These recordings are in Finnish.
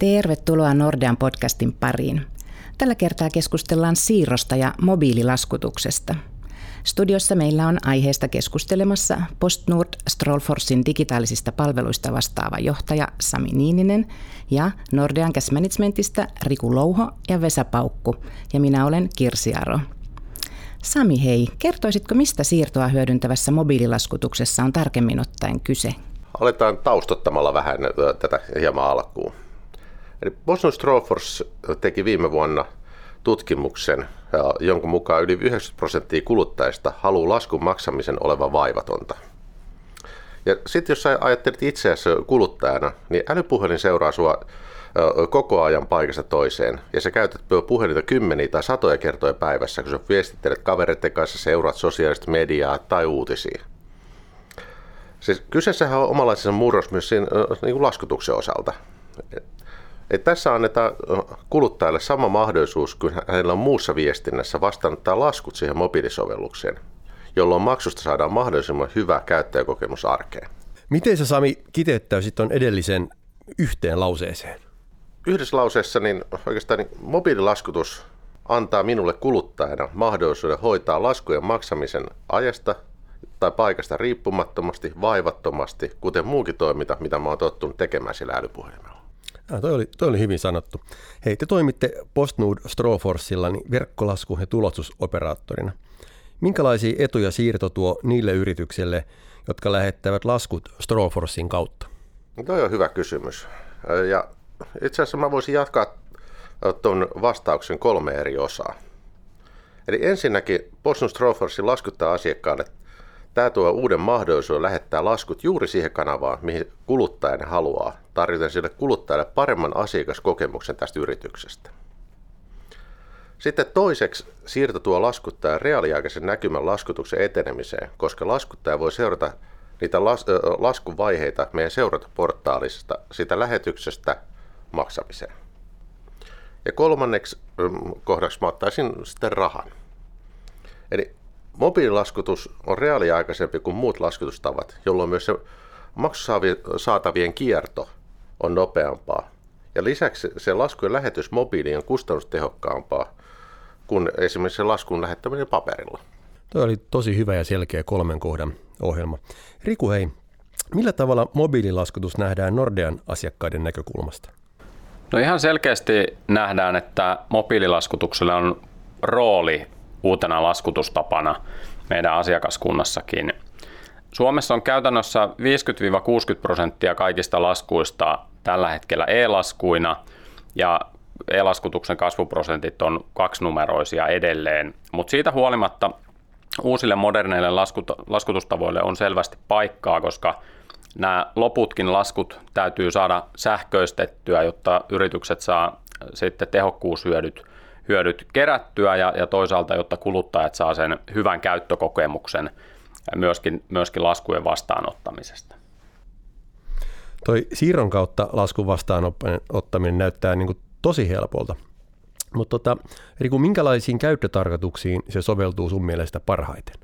Tervetuloa Nordean podcastin pariin. Tällä kertaa keskustellaan siirrosta ja mobiililaskutuksesta. Studiossa meillä on aiheesta keskustelemassa PostNord Strollforsin digitaalisista palveluista vastaava johtaja Sami Niininen ja Nordean Cash Managementista Riku Louho ja Vesa Paukku ja minä olen Kirsi Aro. Sami hei, kertoisitko mistä siirtoa hyödyntävässä mobiililaskutuksessa on tarkemmin ottaen kyse? Aletaan taustottamalla vähän tätä hieman alkuun. Eli Boston Strawfors teki viime vuonna tutkimuksen, jonka mukaan yli 90 prosenttia kuluttajista haluaa laskun maksamisen olevan vaivatonta. Ja sitten jos sä ajattelet itseäsi kuluttajana, niin älypuhelin seuraa sua koko ajan paikasta toiseen. Ja sä käytät puhelinta kymmeniä tai satoja kertoja päivässä, kun sä viestittelet kavereiden kanssa, seuraat sosiaalista mediaa tai uutisia. Siis kyseessähän on omanlaisensa murros myös siinä, niin kuin laskutuksen osalta. Et tässä annetaan kuluttajalle sama mahdollisuus kuin hänellä on muussa viestinnässä vastaanottaa laskut siihen mobiilisovellukseen, jolloin maksusta saadaan mahdollisimman hyvä käyttäjäkokemus arkeen. Miten sä Sami kiteyttäisit tuon edellisen yhteen lauseeseen? Yhdessä lauseessa niin oikeastaan niin mobiililaskutus antaa minulle kuluttajana mahdollisuuden hoitaa laskujen maksamisen ajasta tai paikasta riippumattomasti, vaivattomasti, kuten muukin toiminta, mitä mä oon tottunut tekemään sillä älypuhelimella. Ah, toi, oli, toi oli hyvin sanottu. Hei, te toimitte PostNord Stroforsilla niin verkkolasku- ja tulostusoperaattorina. Minkälaisia etuja siirto tuo niille yrityksille, jotka lähettävät laskut Stroforsin kautta? No, toi on hyvä kysymys. Ja itse asiassa mä voisin jatkaa tuon vastauksen kolme eri osaa. Eli ensinnäkin PostNord Stroforsin laskuttaa asiakkaalle Tämä tuo uuden mahdollisuuden lähettää laskut juuri siihen kanavaan, mihin kuluttajan haluaa, tarjoten sille kuluttajalle paremman asiakaskokemuksen tästä yrityksestä. Sitten toiseksi siirto tuo laskuttaja reaaliaikaisen näkymän laskutuksen etenemiseen, koska laskuttaja voi seurata niitä las, laskun vaiheita meidän seurantaportaalista sitä lähetyksestä maksamiseen. Ja kolmanneksi kohdaksi mä ottaisin sitten rahan. Eli Mobiililaskutus on reaaliaikaisempi kuin muut laskutustavat, jolloin myös se maksusaatavien kierto on nopeampaa. Ja lisäksi se laskujen lähetys mobiiliin on kustannustehokkaampaa kuin esimerkiksi se laskun lähettäminen paperilla. Tuo oli tosi hyvä ja selkeä kolmen kohdan ohjelma. Riku, hei, millä tavalla mobiililaskutus nähdään Nordean asiakkaiden näkökulmasta? No ihan selkeästi nähdään, että mobiililaskutuksella on rooli uutena laskutustapana meidän asiakaskunnassakin. Suomessa on käytännössä 50-60 prosenttia kaikista laskuista tällä hetkellä e-laskuina ja e-laskutuksen kasvuprosentit on kaksinumeroisia edelleen, mutta siitä huolimatta uusille moderneille laskut, laskutustavoille on selvästi paikkaa, koska nämä loputkin laskut täytyy saada sähköistettyä, jotta yritykset saa sitten tehokkuushyödyt hyödyt kerättyä ja, ja toisaalta, jotta kuluttajat saa sen hyvän käyttökokemuksen myöskin, myöskin laskujen vastaanottamisesta. Toi siirron kautta laskun vastaanottaminen näyttää niin kuin tosi helpolta. Mutta tota, Riku, minkälaisiin käyttötarkoituksiin se soveltuu sun mielestä parhaiten?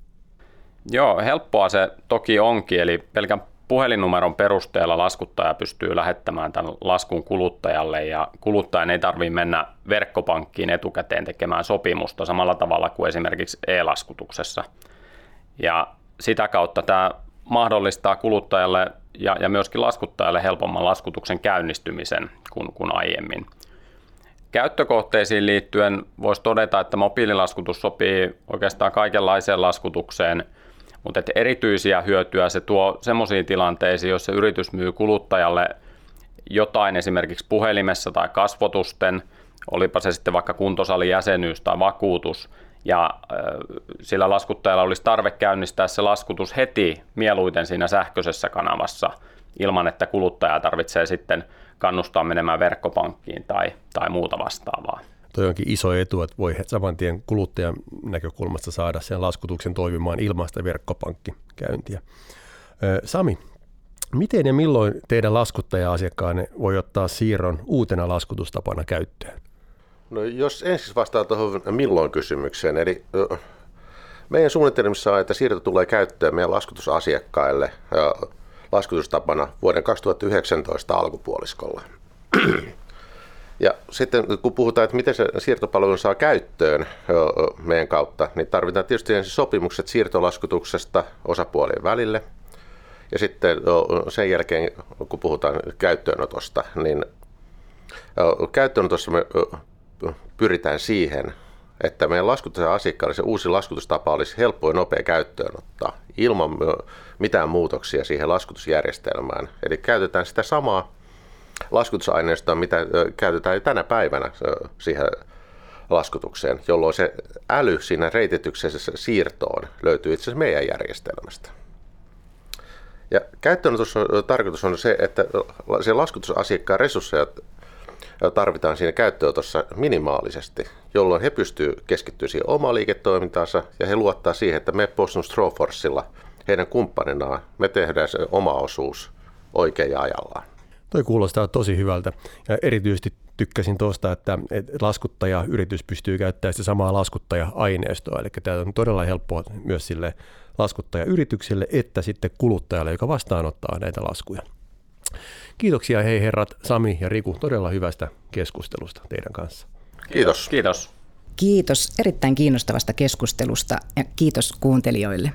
Joo, helppoa se toki onkin, eli pelkän puhelinnumeron perusteella laskuttaja pystyy lähettämään tämän laskun kuluttajalle ja kuluttajan ei tarvitse mennä verkkopankkiin etukäteen tekemään sopimusta samalla tavalla kuin esimerkiksi e-laskutuksessa. Ja sitä kautta tämä mahdollistaa kuluttajalle ja, ja myöskin laskuttajalle helpomman laskutuksen käynnistymisen kuin, kuin aiemmin. Käyttökohteisiin liittyen voisi todeta, että mobiililaskutus sopii oikeastaan kaikenlaiseen laskutukseen – mutta että erityisiä hyötyä se tuo semmoisiin tilanteisiin, jossa yritys myy kuluttajalle jotain esimerkiksi puhelimessa tai kasvotusten, olipa se sitten vaikka kuntosalijäsenyys tai vakuutus, ja sillä laskuttajalla olisi tarve käynnistää se laskutus heti mieluiten siinä sähköisessä kanavassa ilman, että kuluttaja tarvitsee sitten kannustaa menemään verkkopankkiin tai, tai muuta vastaavaa toi onkin iso etu, että voi saman tien kuluttajan näkökulmasta saada sen laskutuksen toimimaan ilmaista verkkopankkikäyntiä. Sami, miten ja milloin teidän laskuttaja-asiakkaanne voi ottaa siirron uutena laskutustapana käyttöön? No jos ensin vastaan tuohon milloin kysymykseen, eli meidän suunnitelmissa on, että siirto tulee käyttöön meidän laskutusasiakkaille laskutustapana vuoden 2019 alkupuoliskolla. Ja sitten kun puhutaan, että miten se siirtopalvelun saa käyttöön meidän kautta, niin tarvitaan tietysti ensin sopimukset siirtolaskutuksesta osapuolien välille. Ja sitten sen jälkeen, kun puhutaan käyttöönotosta, niin käyttöönotossa me pyritään siihen, että meidän laskutuksen asiakkaalle se uusi laskutustapa olisi helppo ja nopea käyttöönottaa ilman mitään muutoksia siihen laskutusjärjestelmään. Eli käytetään sitä samaa laskutusaineistoa, mitä käytetään jo tänä päivänä siihen laskutukseen, jolloin se äly siinä reitityksessä siirtoon löytyy itse asiassa meidän järjestelmästä. Ja käyttöönotossa tarkoitus on se, että se laskutusasiakkaan resursseja tarvitaan siinä käyttöönotossa minimaalisesti, jolloin he pystyvät keskittymään siihen omaan liiketoimintaansa ja he luottaa siihen, että me Boston Strawforcella heidän kumppaninaan me tehdään se oma osuus oikein ja ajallaan. Toi kuulostaa tosi hyvältä ja erityisesti tykkäsin tuosta, että, laskuttaja yritys pystyy käyttämään sitä samaa laskuttaja-aineistoa, eli tämä on todella helppoa myös sille laskuttaja-yritykselle että sitten kuluttajalle, joka vastaanottaa näitä laskuja. Kiitoksia hei herrat Sami ja Riku todella hyvästä keskustelusta teidän kanssa. Kiitos. Kiitos. Kiitos erittäin kiinnostavasta keskustelusta ja kiitos kuuntelijoille.